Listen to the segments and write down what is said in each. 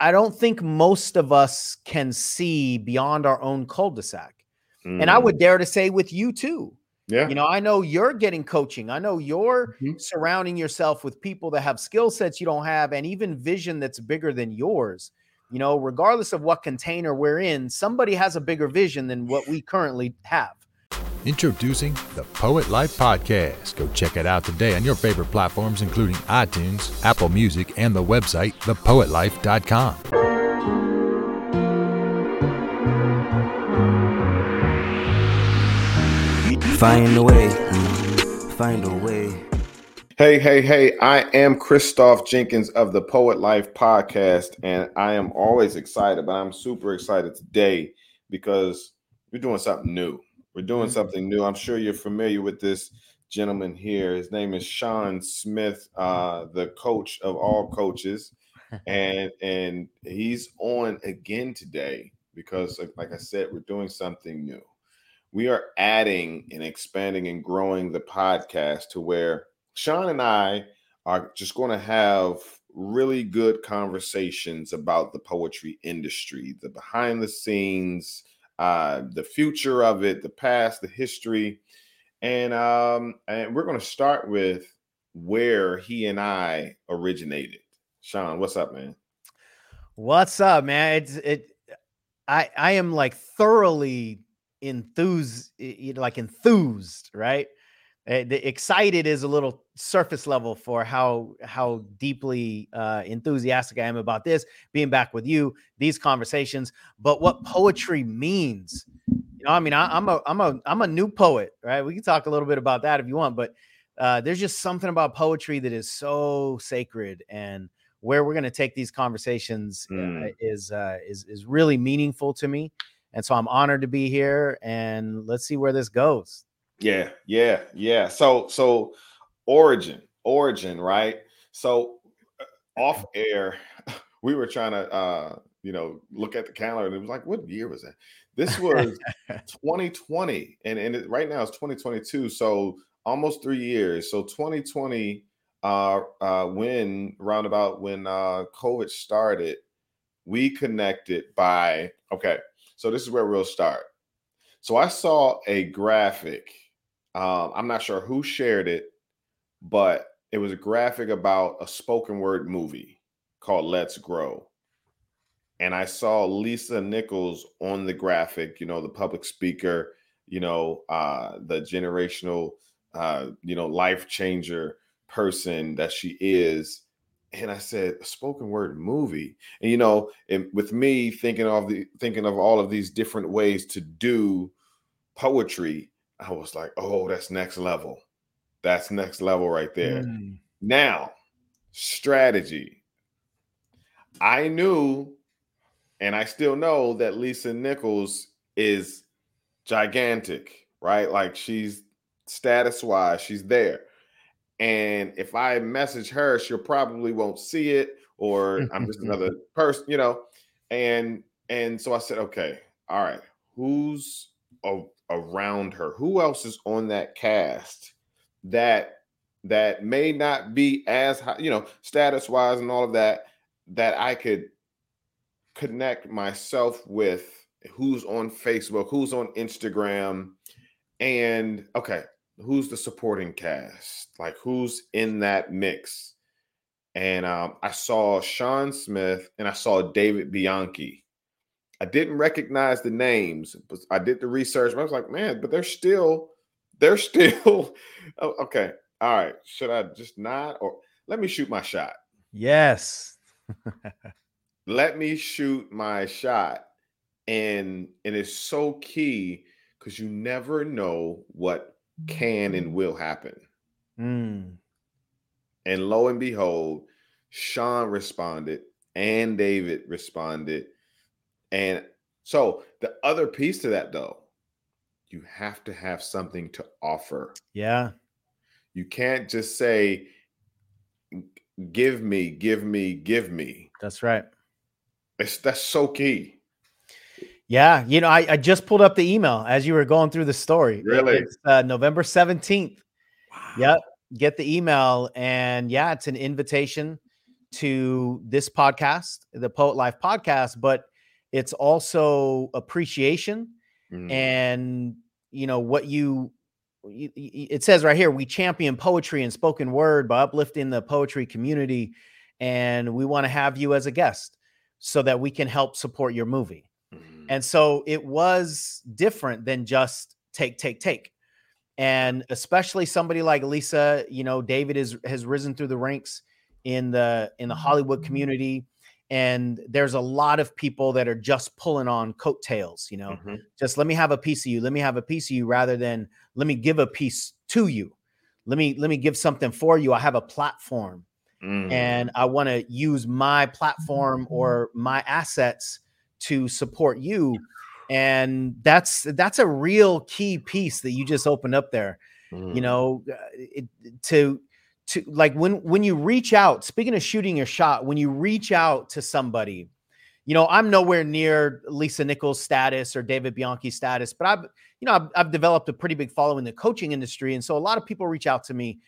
I don't think most of us can see beyond our own cul-de-sac. Mm. And I would dare to say with you too. Yeah. You know, I know you're getting coaching. I know you're mm-hmm. surrounding yourself with people that have skill sets you don't have and even vision that's bigger than yours. You know, regardless of what container we're in, somebody has a bigger vision than what we currently have. Introducing the Poet Life Podcast. Go check it out today on your favorite platforms, including iTunes, Apple Music, and the website, thepoetlife.com. Find a way, find a way. Hey, hey, hey, I am Christoph Jenkins of the Poet Life Podcast, and I am always excited, but I'm super excited today because we're doing something new. We're doing mm-hmm. something new. I'm sure you're familiar with this gentleman here. His name is Sean Smith, uh, the coach of all coaches, and and he's on again today because, like I said, we're doing something new. We are adding and expanding and growing the podcast to where Sean and I are just going to have really good conversations about the poetry industry, the behind the scenes, uh, the future of it, the past, the history, and um, and we're going to start with where he and I originated. Sean, what's up, man? What's up, man? It's it. I I am like thoroughly enthused, like enthused, right? Uh, the excited is a little surface level for how how deeply uh, enthusiastic I am about this being back with you, these conversations. But what poetry means, you know, I mean, I, am a I'm a I'm a new poet, right? We can talk a little bit about that if you want, but uh, there's just something about poetry that is so sacred and where we're going to take these conversations uh, mm. is uh, is is really meaningful to me. And so I'm honored to be here and let's see where this goes. Yeah, yeah, yeah. So so origin, origin, right? So uh, off air, we were trying to uh, you know, look at the calendar and it was like, what year was that? This was 2020, and, and it, right now it's 2022. So almost three years. So 2020, uh, uh, when roundabout when uh COVID started, we connected by okay. So this is where we'll start. So I saw a graphic um, I'm not sure who shared it, but it was a graphic about a spoken word movie called Let's Grow. And I saw Lisa Nichols on the graphic, you know, the public speaker, you know, uh, the generational, uh, you know, life changer person that she is. And I said, spoken word movie. And you know, and with me thinking of the thinking of all of these different ways to do poetry, I was like, oh, that's next level. That's next level right there. Mm. Now, strategy. I knew and I still know that Lisa Nichols is gigantic, right? Like she's status wise, she's there. And if I message her, she'll probably won't see it, or I'm just another person, you know. And and so I said, okay, all right, who's a around her? Who else is on that cast that that may not be as high, you know, status wise and all of that that I could connect myself with who's on Facebook, who's on Instagram, and okay, who's the supporting cast? Like who's in that mix? And um, I saw Sean Smith and I saw David Bianchi. I didn't recognize the names, but I did the research. I was like, man, but they're still, they're still oh, okay. All right. Should I just nod or let me shoot my shot? Yes. let me shoot my shot. And and it's so key because you never know what can and will happen. Mm. And lo and behold, Sean responded and David responded and so the other piece to that, though, you have to have something to offer. Yeah. You can't just say, give me, give me, give me. That's right. It's that's so key. Yeah, you know, I, I just pulled up the email as you were going through the story. Really? It's uh, November 17th. Wow. Yep. Get the email. And yeah, it's an invitation to this podcast, the Poet Life podcast, but it's also appreciation Mm. and you know what you it says right here we champion poetry and spoken word by uplifting the poetry community and we want to have you as a guest so that we can help support your movie Mhm. and so it was different than just take take take and especially somebody like lisa you know david is has risen through the ranks in the in the hollywood community and there's a lot of people that are just pulling on coattails you know Mhm. just let me have a piece of you let me have a piece of you rather than let me give a piece to you let me let me give something for you i have a platform Mm. and i want to use my platform or my assets to support you and that's that's a real key piece that you just opened up there you Mm. know uh, it, to to like when when you reach out speaking of shooting your shot when you reach out to somebody you know i'm nowhere near lisa nichols status or david bianchi status but i've you know I've, I've developed a pretty big following in the coaching industry and so a lot of people reach out to me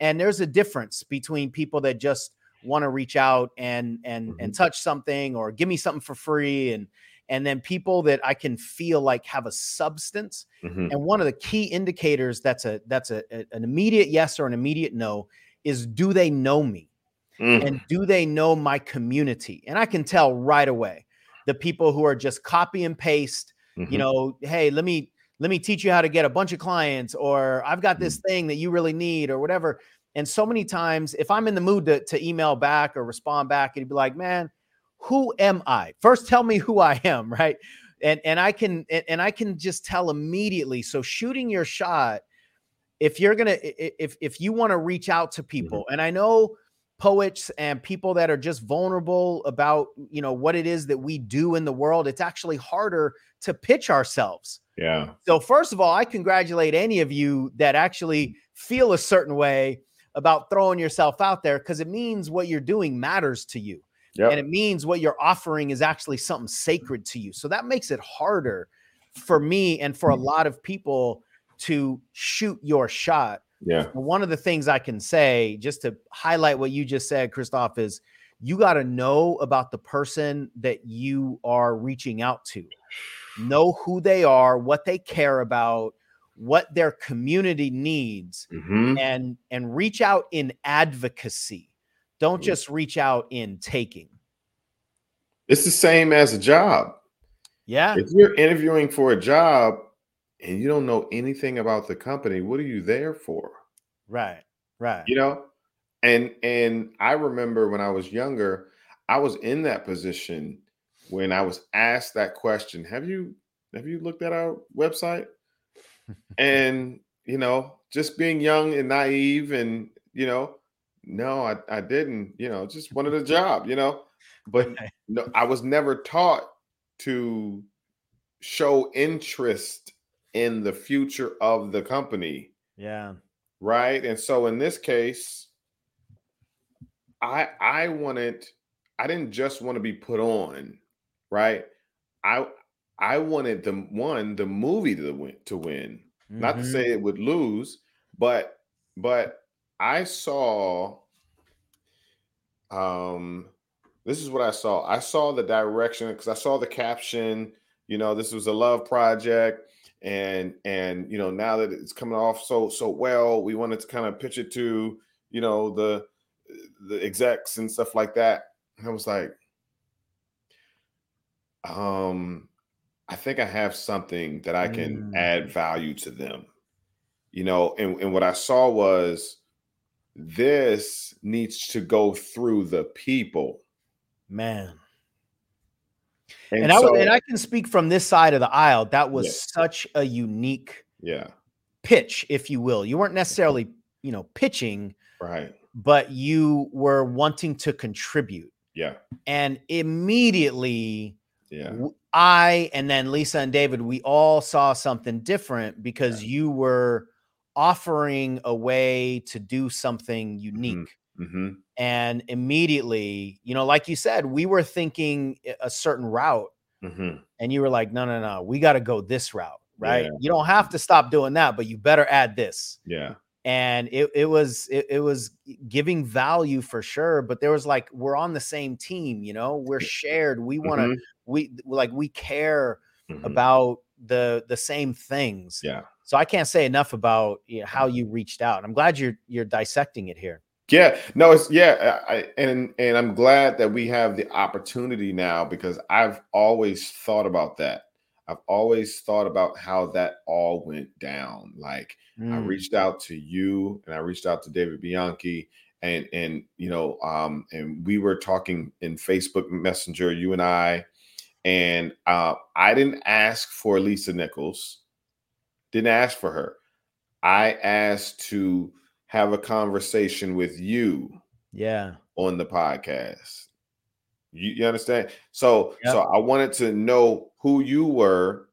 and there's a difference between people that just want to reach out and and and touch something or give me something for free and and then people that i can feel like have a substance Mhm. and one of the key indicators that's a that's a, a- an immediate yes or an immediate no is do they know me? Mm. and do they know my community? And i can tell right away the people who are just copy and paste you Mhm. know hey let me let me teach you how to get a bunch of clients or i've got this thing that you really need or whatever. And so many times if i'm in the mood to, to email back or respond back and you'd be like man who am i? First tell me who i am right? And and i can and i can just tell immediately. So shooting your shot if you're gonna if if you want to reach out to mm-hmm. people and i know poets and people that are just vulnerable about you know what it is that we do in the world it's actually harder to pitch ourselves. Yeah. So first of all i congratulate any of you that actually feel a certain way about throwing yourself out there because it means what you're doing matters to you. Yep. and it means what you're offering is actually something sacred to you. So that makes it harder for me and for a mm-hmm. lot of people to shoot your shot yeah one of the things I can say, just to highlight what you just said, Christoph, is you got to know about the person that you are reaching out to. Know who they are, what they care about, what their community needs, Mhm. and and reach out in advocacy. Don't Mm. just reach out in taking. it's the same as a job Yeah. if you're interviewing for a job and you don't know anything about the company what are you there for Right. Right. you know and and i remember when i was younger i was in that position when i was asked that question have you have you looked at our website and you know just being young and naive and you know no i, I didn't you know just wanted a job you know but no i was never taught to show interest in the future of the company. Yeah. right? And so in this case i i wanted i didn't just want to be put on right? I i wanted the one the movie to win to win. Not to say it would lose but but i saw um this is what i saw. I saw the direction because i saw the caption you know this was a love project and and you know now that it's coming off so so well we wanted to kind of pitch it to you know the the execs and stuff like that and i was like um i think i have something that i can Mm. add value to them you know and, and what i saw was this needs to go through the people Man. And, And, I so, was, and I can speak from this side of the aisle. That was Yeah. such a unique yeah pitch, if you will. You weren't necessarily, you know, pitching, right but you were wanting to contribute. yeah And immediately, yeah i and then Lisa and David, we all saw something different because you were offering a way to do something unique. hmm And immediately, you know, like you said, we were thinking a- certain route hmm and you were like, no, no, no, we got to go this route, right? Yeah. You don't have to stop doing that, but you better add this. yeah and it, it was it, it was giving value for sure but there was like we're on the same team you know we're shared we want to Mhm. we like we care Mhm. about the the same things yeah. so i can't say enough about you know, how you reached out i'm glad you're you're dissecting it here Yeah, no, it's yeah, I, I- and and I'm glad that we have the opportunity now because I've always thought about that. I've always thought about how that all went down. Like I Mm, reached out to you and I reached out to David Bianchi and and you know um and we were talking in Facebook Messenger, you and I, and uh I didn't ask for Lisa Nichols, didn't ask for her. I asked to have a conversation with you yeah on the podcast. You, you understand? So Yep. so I wanted to know who you were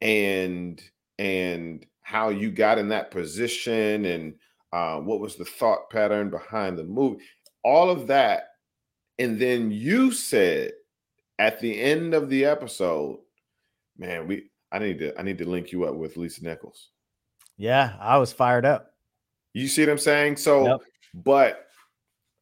and and how you got in that position and uh, what was the thought pattern behind the movie, all of that, and then you said at the end of the episode, "Man, we I need to I need to link you up with Lisa Nichols." yeah i was fired up You see what I'm saying? So, Yep. but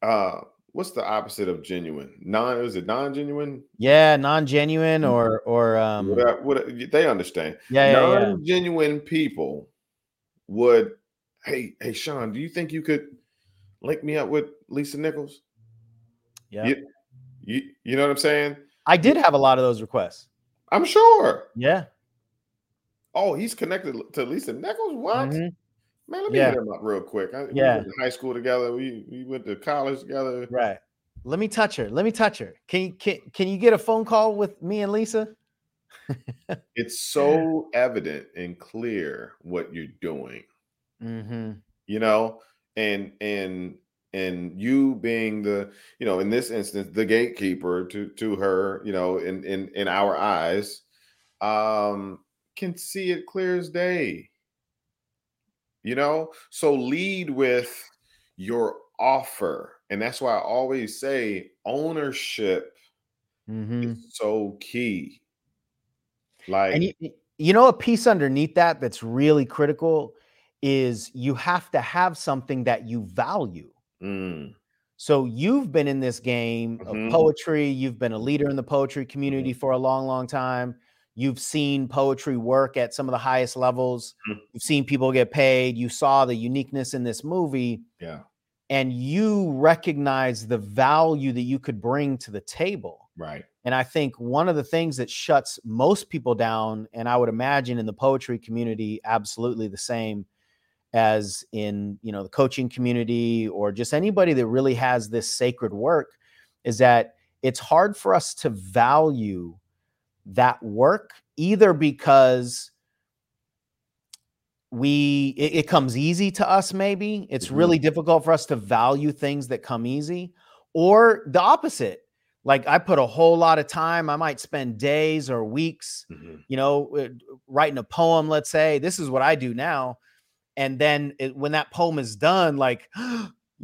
uh what's the opposite of genuine? Non is it non-genuine? yeah non-genuine Mhm. or or um what, what they understand. yeah yeah, yeah. Non-genuine people would, hey, hey Sean, do you think you could link me up with Lisa Nichols? yeah You, you, you know what I'm saying? i did have a lot of those requests I'm sure. yeah Oh, he's connected to Lisa Nichols. What? Mhm. Man, let me Yeah. hit him up real quick. I, we Yeah. went to high school together. We we went to college together. Right. Let me touch her. Let me touch her. Can you can, can you get a phone call with me and Lisa? it's so evident and clear what you're doing Mm-hmm. you know and and and you being the you know in this instance the gatekeeper to to her you know in in in our eyes um can see it clear as day you know so lead with your offer and that's why i always say ownership Mm-hmm. is so key like And you, you know a piece underneath that that's really critical is you have to have something that you value. mm, So you've been in this game Mhm. of poetry, you've been a leader in the poetry community for a long long time. You've seen poetry work at some of the highest levels. Mhm. You've seen people get paid. You saw the uniqueness in this movie. yeah and you recognize the value that you could bring to the table. right And I think one of the things that shuts most people down, and I would imagine in the poetry community, absolutely the same as in you know the coaching community or just anybody that really has this sacred work, is that it's hard for us to value that work either because we it, it comes easy to us maybe it's Mhm. really difficult for us to value things that come easy or the opposite like i put a whole lot of time i might spend days or weeks Mhm. you know uh, writing a poem let's say this is what i do now and then it, when that poem is done like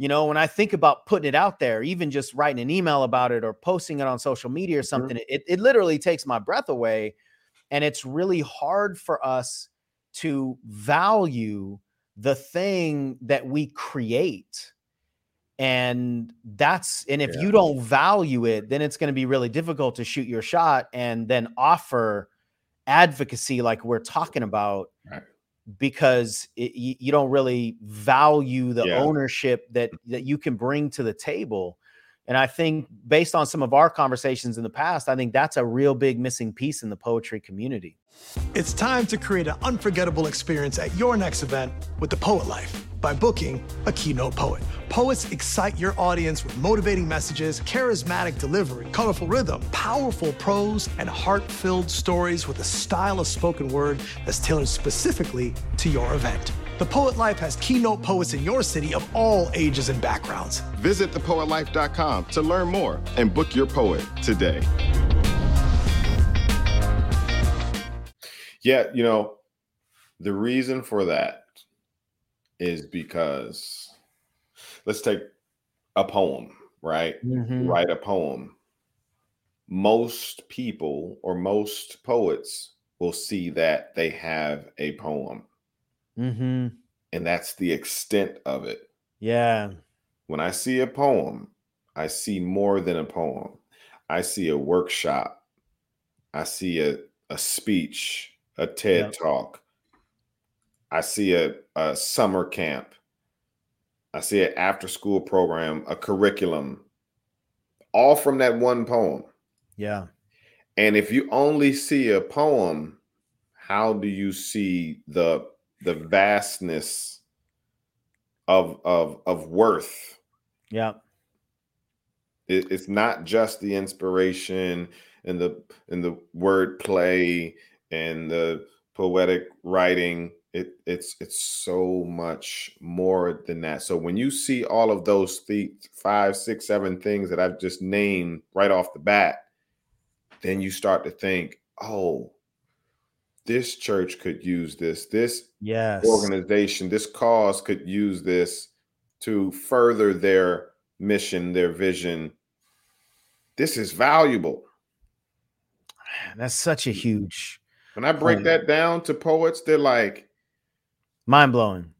you know when i think about putting it out there even just writing an email about it or posting it on social media or mm-hmm. something it, it literally takes my breath away and it's really hard for us to value the thing that we create and that's and if Yeah. you don't value it then it's going to be really difficult to shoot your shot and then offer advocacy like we're talking about Right. Because it, you, you don't really value the Yeah. ownership that mm. that you can bring to the table and i think based on some of our conversations in the past i think that's a real big missing piece in the poetry community It's time to create an unforgettable experience at your next event with the Poet Life by booking a keynote poet. Poets excite your audience with motivating messages, charismatic delivery, colorful rhythm, powerful prose, and heart filled stories with a style of spoken word that's tailored specifically to your event. The Poet Life has keynote poets in your city of all ages and backgrounds. Visit thepoetlife.com to learn more and book your poet today. Yeah, you know, the reason for that is because let's take a poem, right? Mhm. Write a poem. Most people or most poets will see that they have a poem. Mm-hmm. and that's the extent of it. Yeah. When I see a poem, I see more than a poem. I see a workshop. I see a, a speech, a TED Yep. talk. I see a, a summer camp. I see an after school program, a curriculum, all from that one poem. Yeah. And if you only see a poem, how do you see the the vastness of of of worth? Yeah. It, it's not just the inspiration and the and the word play and the poetic writing. It it's it's so much more than that. So when you see all of those th- five, six, seven things that I've just named right off the bat, then you start to think, oh, this church could use this. This Yes. organization, this cause could use this to further their mission, their vision. This is valuable. That's such a huge When I break Um, that down to poets, they're like, mind blowing.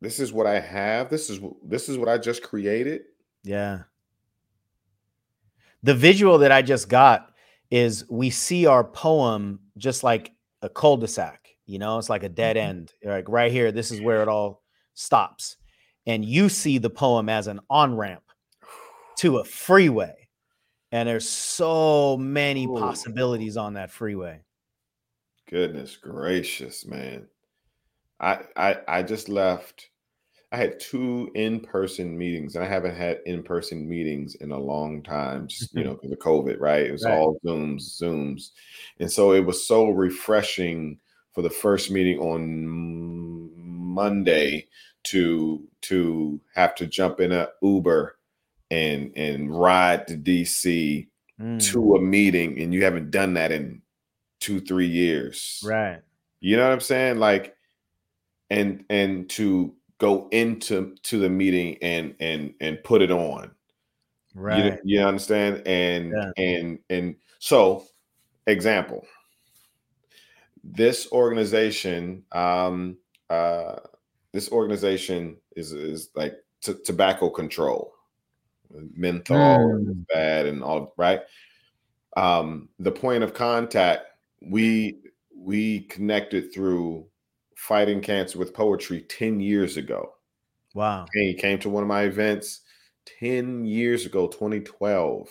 this is what I have. This is this is what I just created. Yeah. The visual that I just got is we see our poem just like a cul-de-sac, you know, it's like a dead mm-hmm. end. Like right here, this is where it all stops. And you see the poem as an on-ramp to a freeway. And there's so many Ooh. possibilities on that freeway. Goodness gracious, man. I I I just left. I had two in-person meetings, and I haven't had in-person meetings in a long time, just you know, because of COVID, right? It was Right. all Zooms, Zooms. And so it was so refreshing for the first meeting on Monday to to have to jump in a Uber and and ride to DC Mm, to a meeting, and you haven't done that in two, three years. right. You know what I'm saying? Like, and and to go into to the meeting and and and put it on. Right. you understand? And Yeah. and and so, example. This organization, um, uh, this organization is is like t- tobacco control, menthol is Mm. bad and all right. Um, the point of contact we we connected through fighting cancer with poetry 10 years ago. Wow. And He came to one of my events 10 years ago, 2012.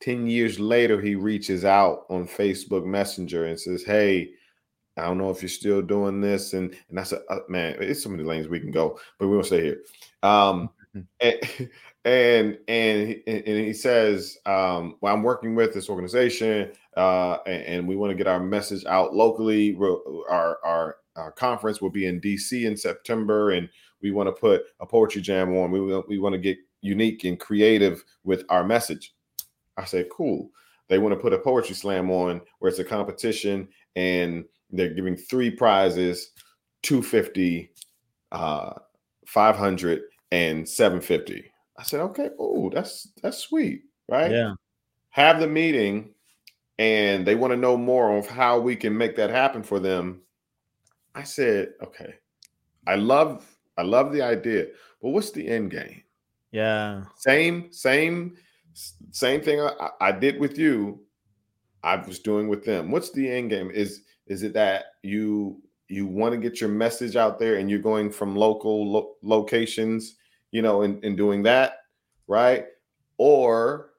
10 years later, he reaches out on Facebook Messenger and says, Hey, I don't know if you're still doing this. And and I said, uh, man, it's so many lanes we can go, but we won't stay here. Um, and and and he, and he says, um, well, I'm working with this organization, uh, and, and we want to get our message out locally. Our our our conference will be in DC in September, and we want to put a poetry jam on. We want- we want to get unique and creative with our message. I said, cool. They want to put a poetry slam on where it's a competition, and they're giving three prizes, 250, uh, 500, and 750. I said, okay, oh, that's that's sweet, right? Yeah. Have the meeting, and they want to know more of how we can make that happen for them. I said, okay, I love I love the idea, but what's the end game? Yeah. Same, same, same thing I, I did with you. I was doing with them. What's the end game? Is is it that you you want to get your message out there and you're going from local lo- locations, you know, and, and doing that, right? Or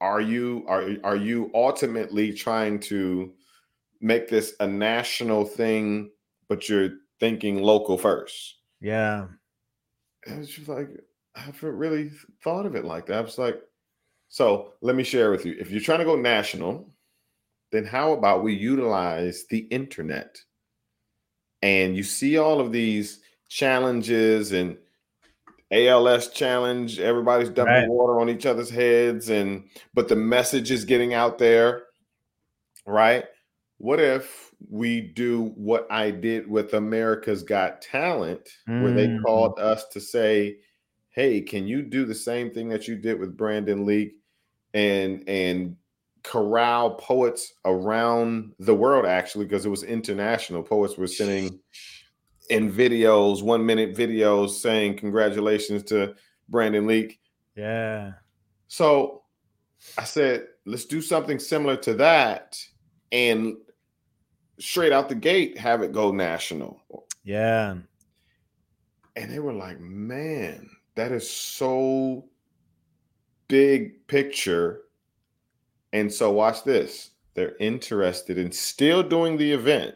are you are are you ultimately trying to make this a national thing, but you're thinking local first? Yeah. And it's just like I haven't really thought of it like that. I was like, so let me share with you. If you're trying to go national, then how about we utilize the internet? And you see all of these challenges and ALS challenge, everybody's dumping Right. water on each other's heads, and but the message is getting out there, right? What if we do what I did with America's Got Talent, where they Mm. called us to say, "Hey, can you do the same thing that you did with Brandon Leake and and corral poets around the world actually because it was international poets were sending in videos, one minute videos saying congratulations to Brandon Leake. Yeah. So I said, let's do something similar to that and straight out the gate have it go national. Yeah. And they were like, man, that is so big picture. And so watch this. They're interested in still doing the event.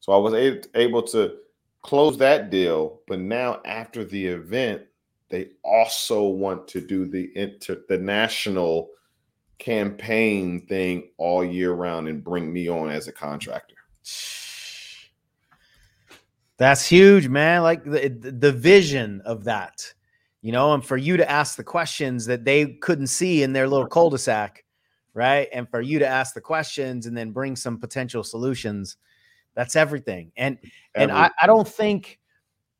So I was a- able to close that deal, but now after the event, they also want to do the inter the national campaign thing all year round and bring me on as a contractor. That's huge, man. Like the the vision of that, you know, and for you to ask the questions that they couldn't see in their little cul-de-sac, right? And for you to ask the questions and then bring some potential solutions, that's everything. And and I, I don't think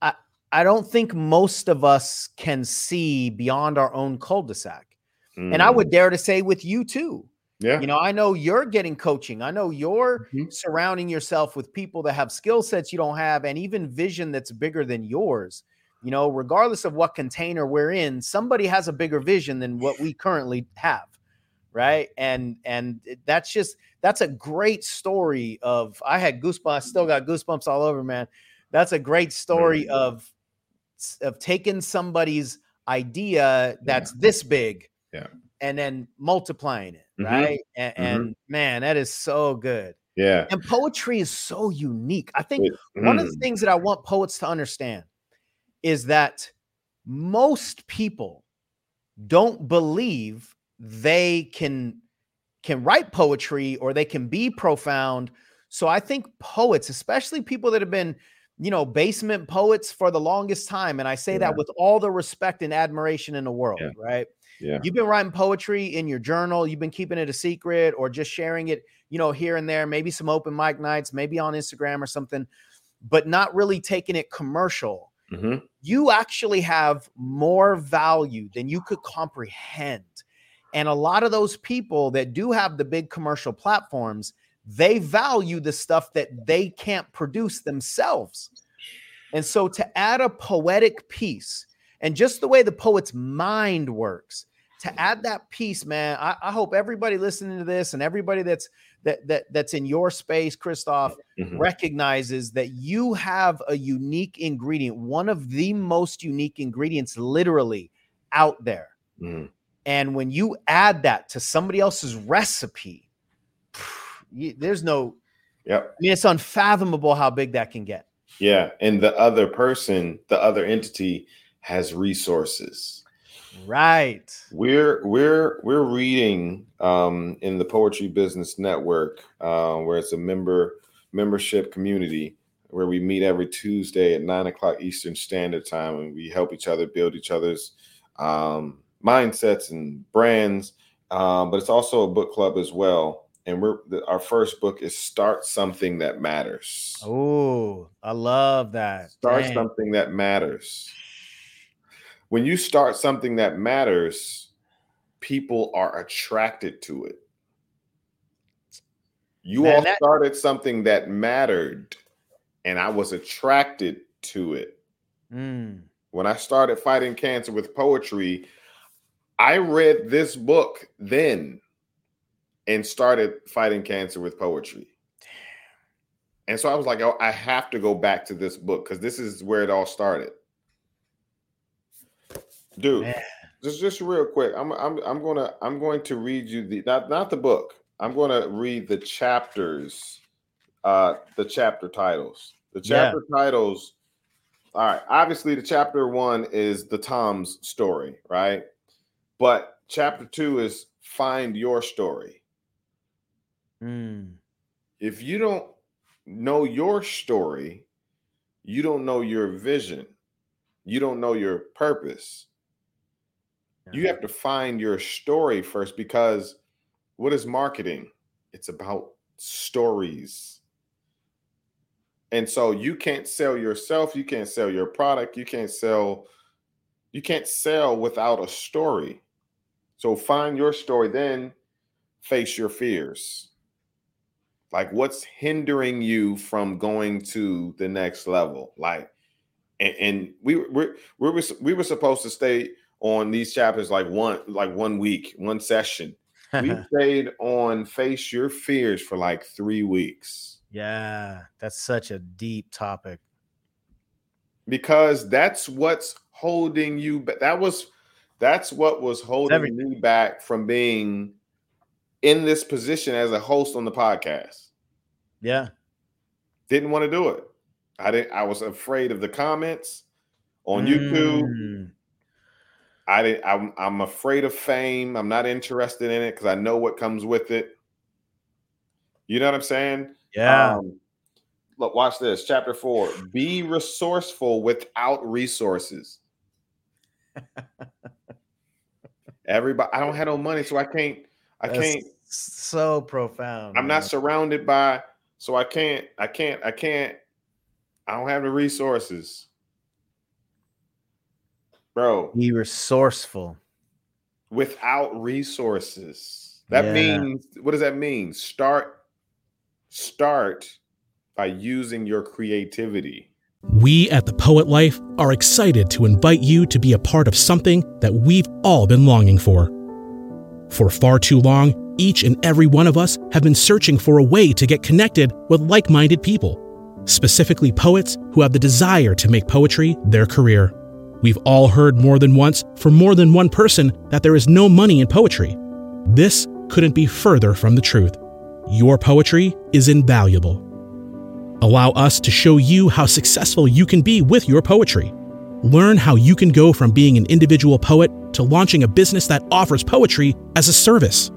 I I don't think most of us can see beyond our own cul-de-sac. And I Mm, would dare to say with you too. Yeah, You know, I know you're getting coaching. I know you're Mhm. surrounding yourself with people that have skill sets you don't have and even vision that's bigger than yours. You know, regardless of what container we're in, somebody has a bigger vision than what we currently have. Right. And and that's just that's a great story of I had goosebumps, I still got goosebumps all over, man. That's a great story Mm. of of taking somebody's idea that's this big Yeah. And then multiplying it Mhm. right and, Mhm. and man that is so good yeah. and poetry is so unique i think It- one of the mm, things that i want poets to understand is that most people don't believe they can can write poetry or they can be profound so i think poets especially people that have been you know basement poets for the longest time and i say Yeah. that with all the respect and admiration in the world Yeah. right yeah. You've been writing poetry in your journal, you've been keeping it a secret or just sharing it, you know, here and there, maybe some open mic nights, maybe on Instagram or something, but not really taking it commercial. Mhm. You actually have more value than you could comprehend. And a lot of those people that do have the big commercial platforms, they value the stuff that they can't produce themselves. And so to add a poetic piece and just the way the poet's mind works, to add that piece, man, I, I hope everybody listening to this and everybody that's that that that's in your space, Christoph, Mhm. recognizes that you have a unique ingredient, one of the most unique ingredients literally out there. Mhm. And when you add that to somebody else's recipe, you- there's no, Yep. I mean, it's unfathomable how big that can get. Yeah. And the other person, the other entity has resources. Right. We're we're we're reading um, in the Poetry Business Network, uh, where it's a member membership community where we meet every Tuesday at nine o'clock Eastern Standard Time, and we help each other build each other's um, mindsets and brands. Um, but it's also a book club as well. And we're the, our first book is Start Something That Matters. Oh, I love that. Start Dang. something that matters. When you start something that matters, people are attracted to it. You Man, all that- started something that mattered, and I was attracted to it. Mm. When I started fighting cancer with poetry, I read this book then and started fighting cancer with poetry. And so I was like, oh, I have to go back to this book because this is where it all started. Dude, Man. just just real quick. I'm I'm I'm gonna I'm going to read you the not not the book. I'm gonna read the chapters, uh the chapter titles. The Yeah. chapter titles. All right. Obviously, the chapter one is the TOMS story, right? But chapter two is find your story. Mm. If you don't know your story, you don't know your vision. You don't know your purpose. You have to find your story first because what is marketing? It's about stories. And so you can't sell yourself, you can't sell your product, you can't sell you can't sell without a story. So find your story then face your fears. Like what's hindering you from going to the next level? Like and, and we we were we were supposed to stay on these chapters like one like one week, one session. We stayed on Face Your Fears for like three weeks yeah, that's such a deep topic. because that's what's holding you back. That was that's what was holding everything. me back from being in this position as a host on the podcast. Yeah. Didn't want to do it. I didn't. I was afraid of the comments on YouTube. Mm. I didn't. I'm, I'm afraid of fame. I'm not interested in it because I know what comes with it. You know what I'm saying? Yeah. Um, look, watch this. Chapter four. Be resourceful without resources. Everybody, I don't have no money, so I can't. I That's can't. so profound. I'm man. not surrounded by, so I can't. I can't. I can't. I don't have the resources, bro. be resourceful. Without resources, that Yeah. means what does that mean? Start. Start by using your creativity. We at The Poet Life are excited to invite you to be a part of something that we've all been longing for. For far too long, each and every one of us have been searching for a way to get connected with like minded people, specifically poets who have the desire to make poetry their career. We've all heard more than once from more than one person that there is no money in poetry. This couldn't be further from the truth. Your poetry is invaluable. Allow us to show you how successful you can be with your poetry. Learn how you can go from being an individual poet to launching a business that offers poetry as a service.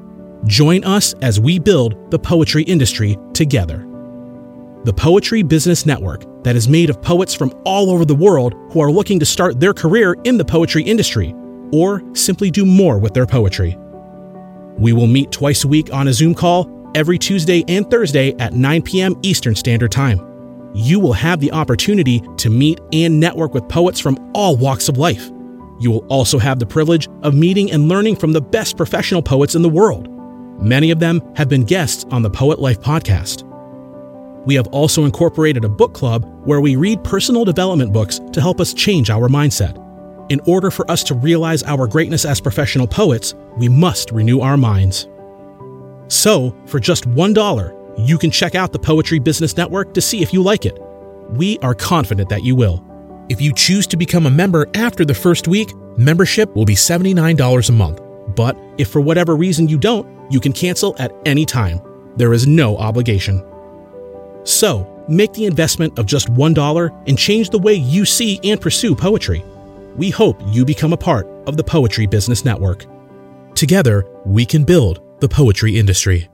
Join us as we build the poetry industry together. The Poetry Business Network, that is made of poets from all over the world who are looking to start their career in the poetry industry or simply do more with their poetry. We will meet twice a week on a Zoom call every Tuesday and Thursday at 9 p.m. Eastern Standard Time. You will have the opportunity to meet and network with poets from all walks of life. You will also have the privilege of meeting and learning from the best professional poets in the world. Many of them have been guests on the Poet Life podcast. We have also incorporated a book club where we read personal development books to help us change our mindset. In order for us to realize our greatness as professional poets, we must renew our minds. So, for just $1, you can check out the Poetry Business Network to see if you like it. We are confident that you will. If you choose to become a member after the first week, membership will be $79 a month. But if for whatever reason you don't, you can cancel at any time. There is no obligation. So, make the investment of just $1 and change the way you see and pursue poetry. We hope you become a part of the Poetry Business Network. Together, we can build the poetry industry.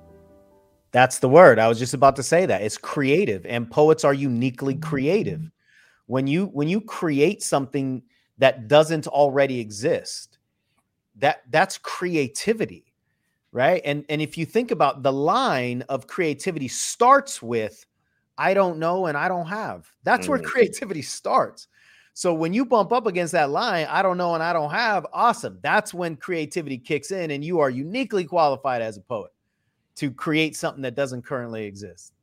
That's the word. I was just about to say that. It's creative and poets are uniquely creative. When you when you create something that doesn't already exist, that that's creativity, right? And and if you think about the line of creativity starts with I don't know and I don't have. That's where Mhm. creativity starts. So when you bump up against that line, I don't know and I don't have, awesome. That's when creativity kicks in and you are uniquely qualified as a poet to create something that doesn't currently exist.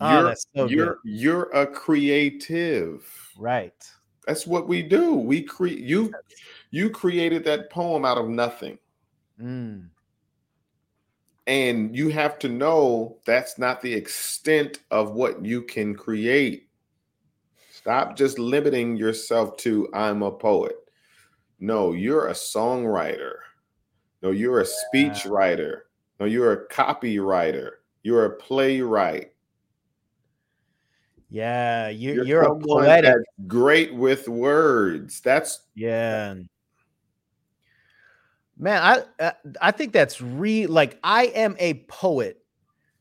Oh, you're so you're good. you're a creative. Right. That's what we do. We create you you created that poem out of nothing. Mm, And you have to know that's not the extent of what you can create. Stop just limiting yourself to I'm a poet. No, you're a songwriter. No, you're a speech writer. No, you're a copywriter. You're a playwright. Yeah, you're You're, you're, a poetic. great with words. That's Yeah. Man, I uh, I think that's re like I am a poet.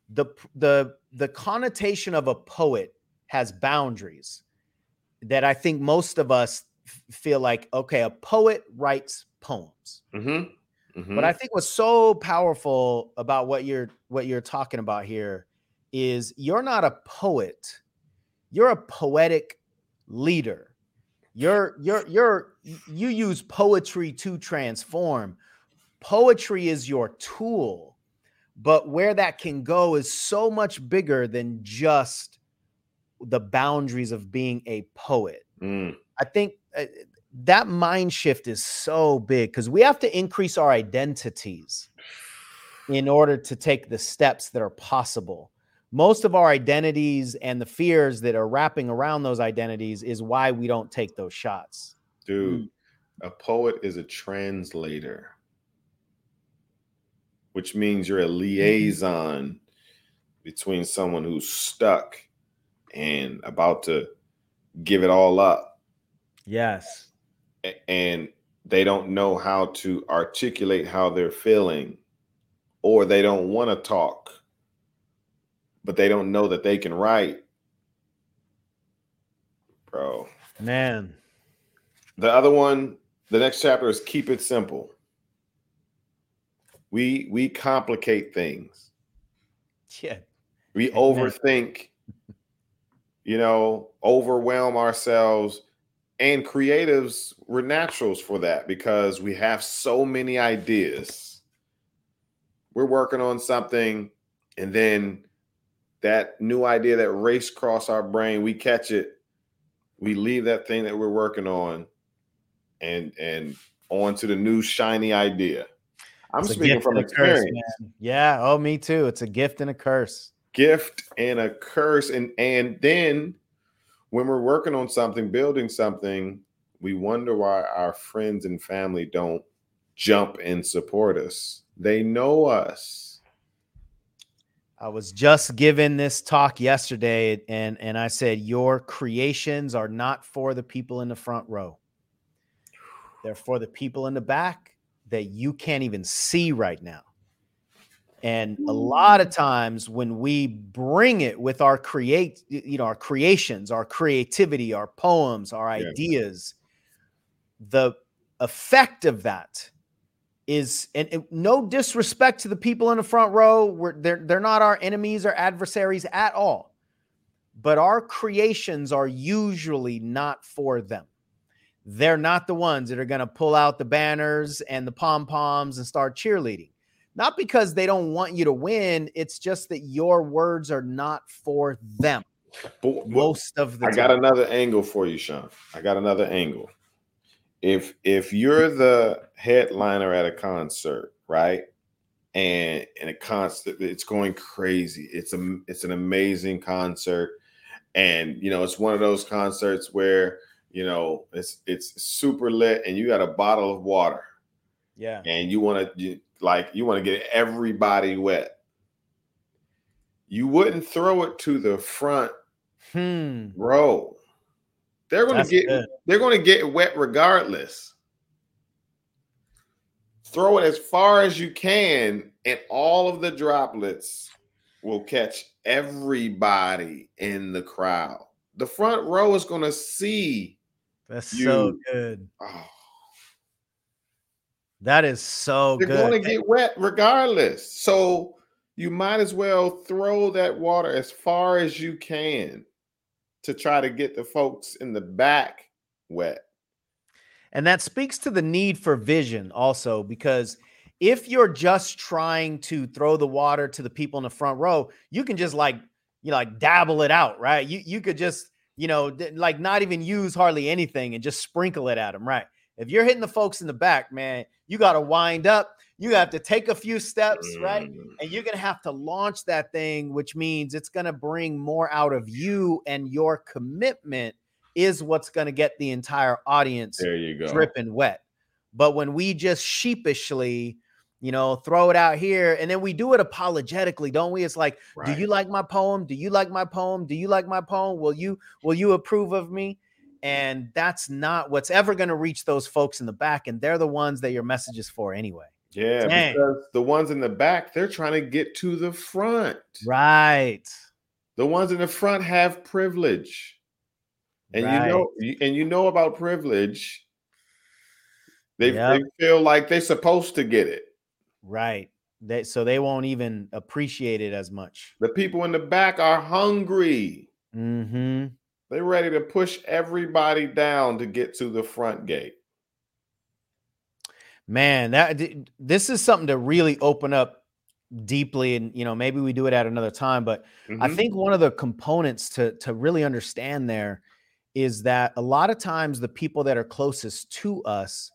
The the the connotation of a poet has boundaries that I think most of us f- feel like okay, a poet writes poems. Mhm, mhm. But I think what's so powerful about what you're what you're talking about here is you're not a poet. You're a poetic leader. You're you're you're you use poetry to transform. Poetry is your tool. But where that can go is so much bigger than just the boundaries of being a poet. Mm. I think uh, that mind shift is so big because we have to increase our identities in order to take the steps that are possible. Most of our identities and the fears that are wrapping around those identities is why we don't take those shots. Dude, a poet is a translator, which means you're a mm-hmm. liaison between someone who's stuck and about to give it all up. Yes. And they don't know how to articulate how they're feeling, or they don't want to talk, but they don't know that they can write. Bro. Man. The other one, the next chapter is keep it simple. We we complicate things. Yeah. We overthink, you know, overwhelm ourselves. And creatives, we're naturals for that because we have so many ideas. We're working on something, and then that new idea that race across our brain, we catch it, we leave that thing that we're working on, and and on to the new shiny idea. I'm It's speaking from a curse, experience. Yeah. Oh, me too. It's a gift and a curse. gift and a curse and and then when we're working on something building something we wonder why our friends and family don't jump and support us they know us I was just given this talk yesterday, and and I said your creations are not for the people in the front row. They're for the people in the back that you can't even see right now. And a lot of mm. times when we bring it with our create, you know, our creations, our creativity, our poems, our Yeah. ideas, the effect of that is and, and no disrespect to the people in the front row we're, they're, they're not our enemies or adversaries at all but our creations are usually not for them they're not the ones that are going to pull out the banners and the pom-poms and start cheerleading. Not because they don't want you to win it's just that your words are not for them but, most of the i time. got another angle for you sean. I got another angle. If if you're the headliner at a concert right and and a concert it's going crazy it's a it's an amazing concert and you know it's one of those concerts where you know it's it's super lit and you got a bottle of water. Yeah. And you want to like you want to get everybody wet. You wouldn't throw it to the front hmm. row. They're That's to get good. they're going to get wet regardless. Throw it as far as you can and all of the droplets will catch everybody in the crowd. The front row is going to see that's so good. Oh, that is so they're good. going to get wet regardless. So you might as well throw that water as far as you can to try to get the folks in the back wet. And that speaks to the need for vision also, because if you're just trying to throw the water to the people in the front row, you can just like, you know, like dabble it out, right? You you could just, you know, like not even use hardly anything and just sprinkle it at them, right? If you're hitting the folks in the back, man, you got to wind up. You have to take a few steps, right? Mm. and you're going to have to launch that thing which means it's going to bring more out of you and your commitment is what's going to get the entire audience There you go. dripping wet but when we just sheepishly you know throw it out here and then we do it apologetically don't we it's like do you like my poem do you like my poem do you like my poem will you will you approve of me and that's not what's ever going to reach those folks in the back and they're the ones that your message is for anyway Yeah, Dang. because the ones in the back, they're trying to get to the front. right The ones in the front have privilege. And Right. you know and you know about privilege. They, Yep. they feel like they're supposed to get it. Right. They so they won't even appreciate it as much. The people in the back are hungry. Mm-hmm. They're ready to push everybody down to get to the front gate. Man, that this is something to really open up deeply, and you know maybe we do it at another time. But I Mhm. think one of the components to to really understand there is that a lot of times the people that are closest to us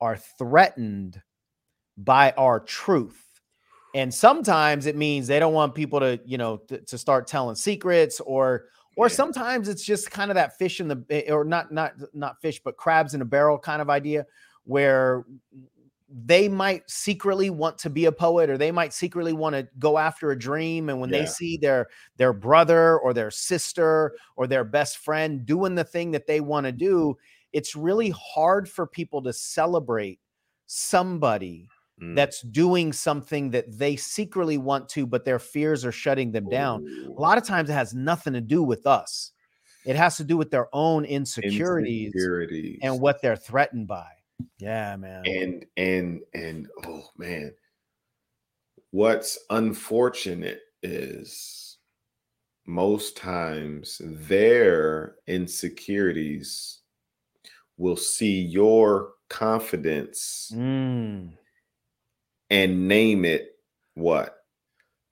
are threatened by our truth. And sometimes it means they don't want people to, you know, to, to start telling secrets or or Yeah. sometimes it's just kind of that fish in the eh, or not not not fish but crabs in a barrel kind of idea where they might secretly want to be a poet or they might secretly want to go after a dream and when they see their their brother or their sister or their best friend doing the thing that they want to do it's really hard for people to celebrate somebody Mm. that's doing something that they secretly want to but their fears are shutting them down Ooh. a lot of times it has nothing to do with us it has to do with their own insecurities Insecurities. and what they're threatened by yeah man and and and oh man what's unfortunate is most times their insecurities will see your confidence Mm. And name it what?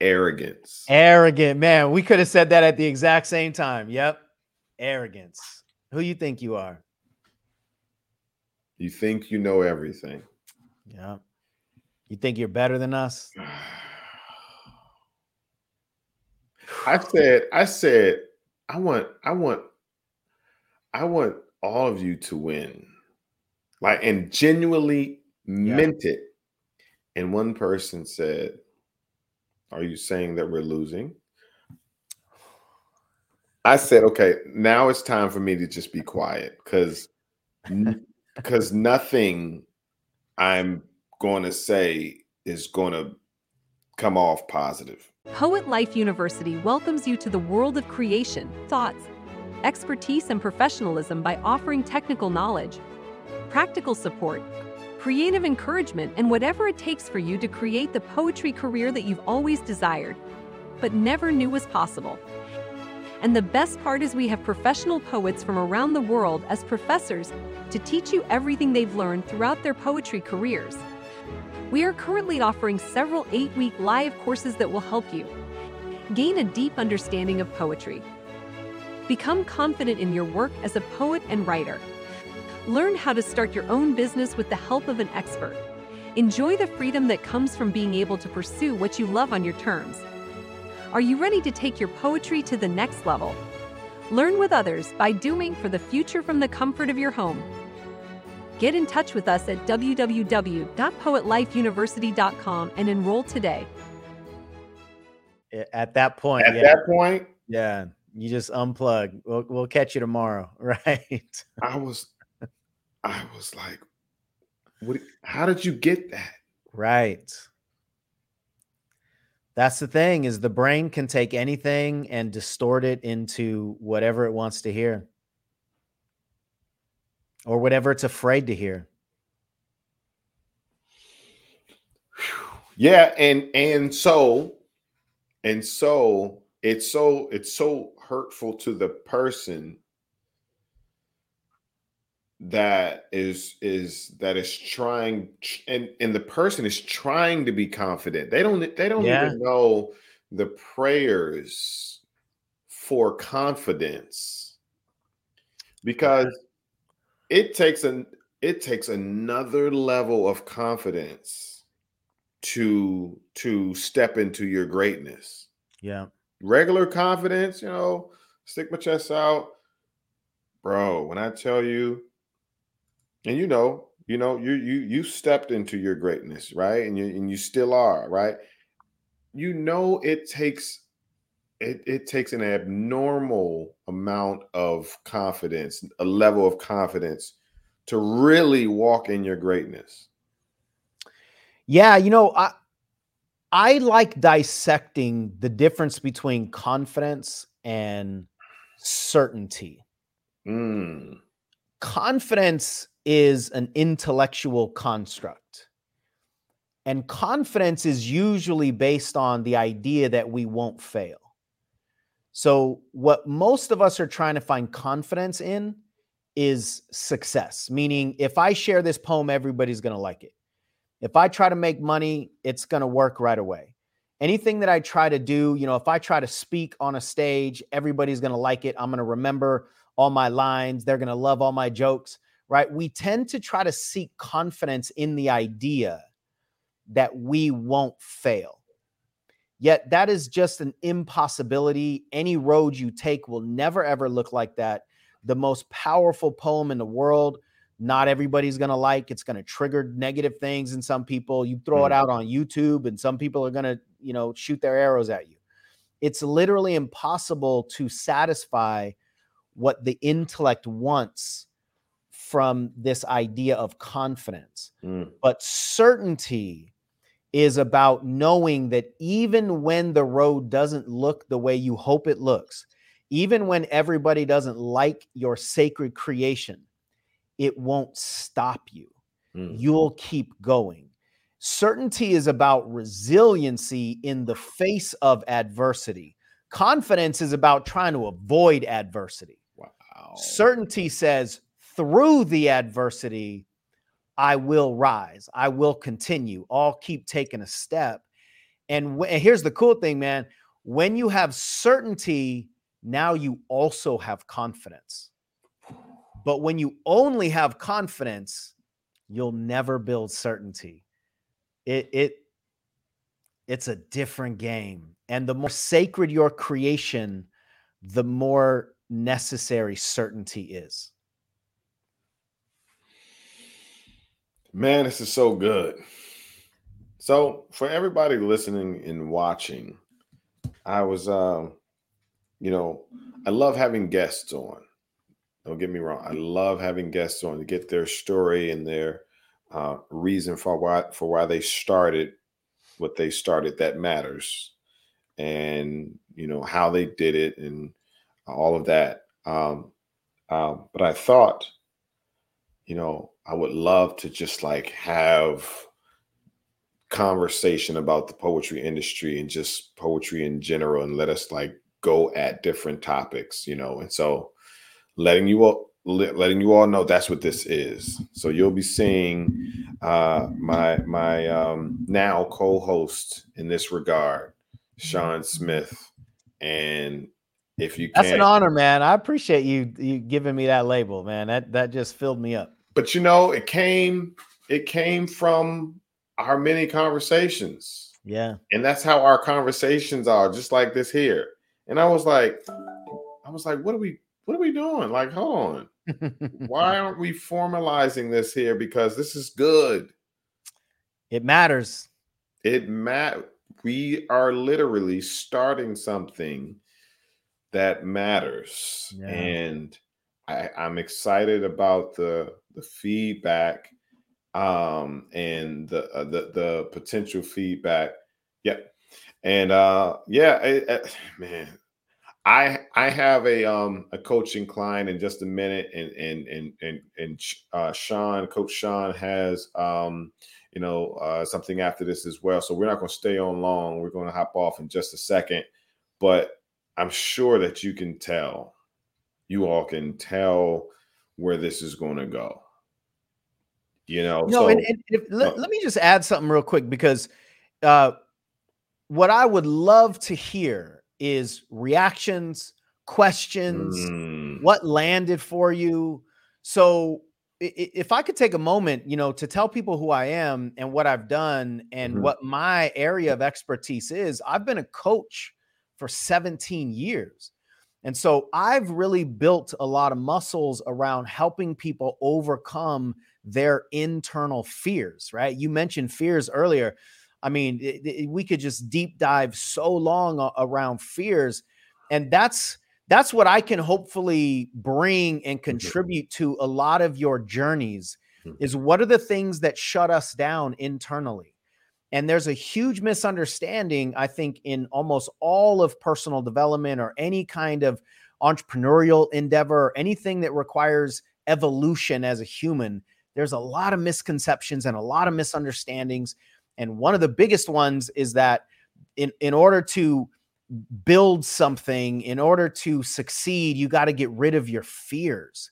Arrogance. Arrogant man. We could have said that at the exact same time. Yep. Arrogance. Who you think you are? You think you know everything. Yeah you think you're better than us? I said, I said, I want, I want, I want all of you to win. Like, and genuinely meant it. And one person said, Are you saying that we're losing? I said, okay, now it's time for me to just be quiet because because nothing I'm going to say is going to come off positive. Poet Life University welcomes you to the world of creation, thoughts, expertise, and professionalism by offering technical knowledge, practical support, creative encouragement, and whatever it takes for you to create the poetry career that you've always desired, but never knew was possible. And the best part is we have professional poets from around the world as professors to teach you everything they've learned throughout their poetry careers. We are currently offering several eight week live courses that will help you gain a deep understanding of poetry, become confident in your work as a poet and writer, learn how to start your own business with the help of an expert, enjoy the freedom that comes from being able to pursue what you love on your terms. Are you ready to take your poetry to the next level? Learn with others by doing for the future from the comfort of your home. Get in touch with us at www.poetlifeuniversity.com and enroll today. At that point, At yeah, that point, yeah, you just unplug. We'll, we'll catch you tomorrow, right? I was, I was like, "What? How did you get that?" Right. That's the thing is the brain can take anything and distort it into whatever it wants to hear or whatever it's afraid to hear. Yeah, and and so, and so it's so it's so hurtful to the person that is is that is trying and and the person is trying to be confident they don't they don't Yeah. even know the prayers for confidence because it takes an it takes another level of confidence to to step into your greatness Yeah. regular confidence, you know, stick my chest out. Bro, when I tell you, and you know, you know, you you you stepped into your greatness, right? And you and you still are, right? You know it takes it, it takes an abnormal amount of confidence, a level of confidence to really walk in your greatness. Yeah, you know, I I like dissecting the difference between confidence and certainty. Mm, confidence is an intellectual construct. And confidence is usually based on the idea that we won't fail. So, what most of us are trying to find confidence in is success, meaning if I share this poem, everybody's going to like it. If I try to make money, it's going to work right away. Anything that I try to do, you know, if I try to speak on a stage, everybody's going to like it. I'm going to remember all my lines, they're going to love all my jokes, right? We tend to try to seek confidence in the idea that we won't fail. Yet that is just an impossibility. Any road you take will never ever look like that. The most powerful poem in the world, not everybody's going to like. It's going to trigger negative things in some people. You throw mm. it out on YouTube and some people are going to, you know, shoot their arrows at you. It's literally impossible to satisfy what the intellect wants from this idea of confidence. Mm. But certainty is about knowing that even when the road doesn't look the way you hope it looks, even when everybody doesn't like your sacred creation, it won't stop you. Mm. You'll keep going. Certainty is about resiliency in the face of adversity. Confidence is about trying to avoid adversity. Wow. Certainty says through the adversity, I will rise. I will continue. I'll keep taking a step. And, and here's the cool thing, man. When you have certainty, now you also have confidence. But when you only have confidence, you'll never build certainty. It it it's a different game. And the more sacred your creation, the more necessary certainty is. Man, this is so good. So, for everybody listening and watching, I was um you know, I love having guests on. Don't get me wrong. I love having guests on to get their story and their uh, reason for why for why they started what they started that matters, and you know how they did it and all of that. Um, um, but I thought, you know, I would love to just like have conversation about the poetry industry and just poetry in general, and let us like go at different topics, you know. And so letting you all letting you all know that's what this is. So you'll be seeing uh, my my um, now co-host in this regard, Sean Smith, and if you that's an honor, man. I appreciate you you giving me that label, man. That that just filled me up. But you know, it came it came from our many conversations. Yeah, and that's how our conversations are, just like this here. And I was like, I was like, what are we what are we doing? Like, hold on. Why aren't we formalizing this here? Because this is good. It matters. It mat. We are literally starting something that matters, yeah. and I, I'm excited about the the feedback um and the uh, the the potential feedback. Yep. And uh yeah, it, it, man, I I have a um a coaching client in just a minute, and and and and and uh, Sean, Coach Sean has um you know uh, something after this as well. So we're not going to stay on long. We're going to hop off in just a second, but I'm sure that you can tell, you all can tell where this is going to go. You know, no, so, and, and if, let, uh, let me just add something real quick because uh, what I would love to hear is reactions, questions, mm. what landed for you. So if I could take a moment, you know, to tell people who I am and what I've done and mm-hmm. what my area of expertise is, I've been a coach for 17 years. And so I've really built a lot of muscles around helping people overcome their internal fears, right? You mentioned fears earlier. I mean, it, it, we could just deep dive so long around fears, and that's that's what I can hopefully bring and mm-hmm. contribute to a lot of your journeys. Mm-hmm. Is what are the things that shut us down internally? And there's a huge misunderstanding, I think, in almost all of personal development or any kind of entrepreneurial endeavor or anything that requires evolution as a human. There's a lot of misconceptions and a lot of misunderstandings and one of the biggest ones is that in, in order to build something, in order to succeed, you got to get rid of your fears.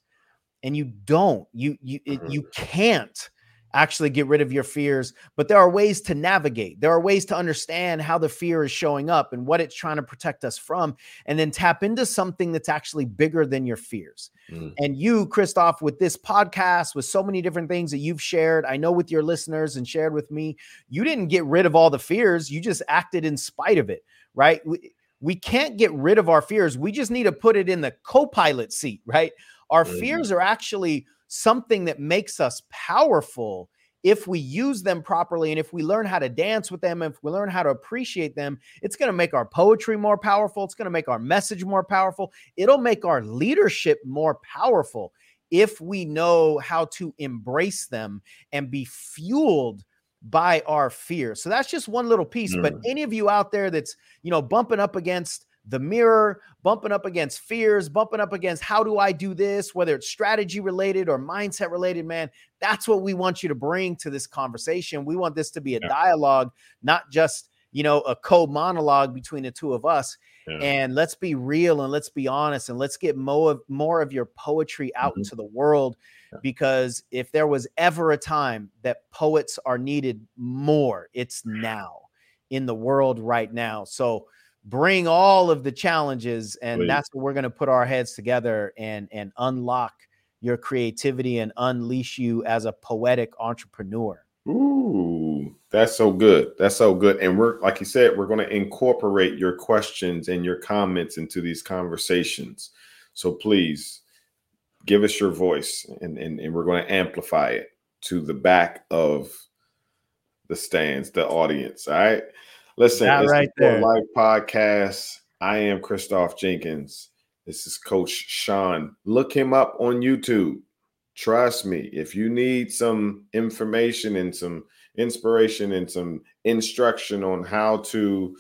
And you don't. You you it, you mm-hmm. can't actually get rid of your fears, but there are ways to navigate. There are ways to understand how the fear is showing up and what it's trying to protect us from, and then tap into something that's actually bigger than your fears. Mm. And you, Christoph, with this podcast, with so many different things that you've shared, I know with your listeners and shared with me, you didn't get rid of all the fears, you just acted in spite of it, right? We, we can't get rid of our fears. We just need to put it in the co pilot seat, right? Our mm-hmm. fears are actually something that makes us powerful if we use them properly and if we learn how to dance with them, if we learn how to appreciate them, it's going to make our poetry more powerful. It's going to make our message more powerful. It'll make our leadership more powerful if we know how to embrace them and be fueled by our fear. So that's just one little piece. Mm. But any of you out there that's, you know, bumping up against the mirror, bumping up against fears, bumping up against how do I do this, whether it's strategy related or mindset related, man, that's what we want you to bring to this conversation. We want this to be a yeah. dialogue, not just, you know, a co monologue between the two of us. Yeah. And let's be real and let's be honest and let's get more of, more of your poetry out mm-hmm. into the world because if there was ever a time that poets are needed more, it's now in the world right now. So bring all of the challenges, and that's what we're going to put our heads together and and unlock your creativity and unleash you as a poetic entrepreneur. Ooh, that's so good. That's so good. And we're like you said, we're going to incorporate your questions and your comments into these conversations. So please give us your voice and, and, and we're going to amplify it to the back of the stands, the audience. All right. Listen, that right the. Life Podcast. I am Christoph Jenkins. This is Coach Sean. Look him up on YouTube. Trust me, if you need some information and some inspiration and some instruction on how to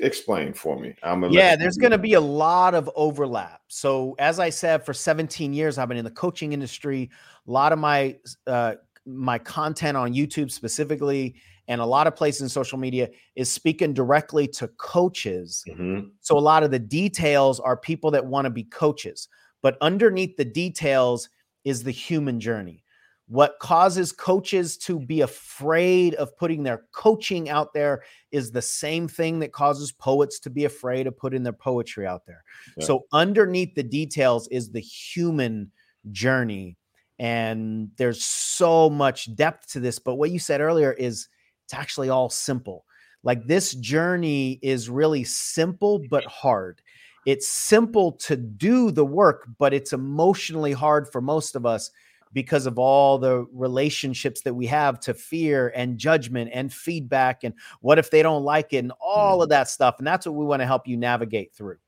explain for me. I'm yeah, there's going to be a lot of overlap. So, as I said, for 17 years, I've been in the coaching industry. A lot of my uh, my content on YouTube specifically and a lot of places in social media is speaking directly to coaches. Mm-hmm. So a lot of the details are people that want to be coaches, but underneath the details is the human journey. What causes coaches to be afraid of putting their coaching out there is the same thing that causes poets to be afraid of putting their poetry out there. Yeah. So, underneath the details is the human journey. And there's so much depth to this. But what you said earlier is it's actually all simple. Like this journey is really simple but hard. It's simple to do the work, but it's emotionally hard for most of us because of all the relationships that we have to fear and judgment and feedback and what if they don't like it and all mm. of that stuff. And that's what we want to help you navigate through.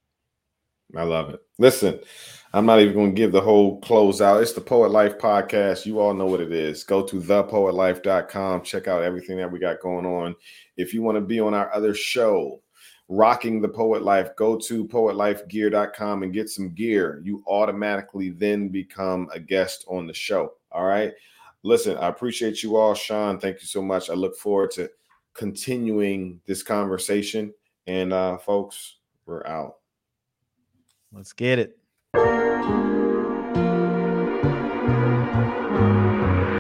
I love it. Listen, I'm not even going to give the whole close out. It's the Poet Life podcast. You all know what it is. Go to thepoetlife.com. Check out everything that we got going on. If you want to be on our other show, Rocking the Poet Life, go to poetlifegear.com and get some gear. You automatically then become a guest on the show. All right. Listen, I appreciate you all. Sean, thank you so much. I look forward to continuing this conversation. And uh, folks, we're out. Let's get it thank you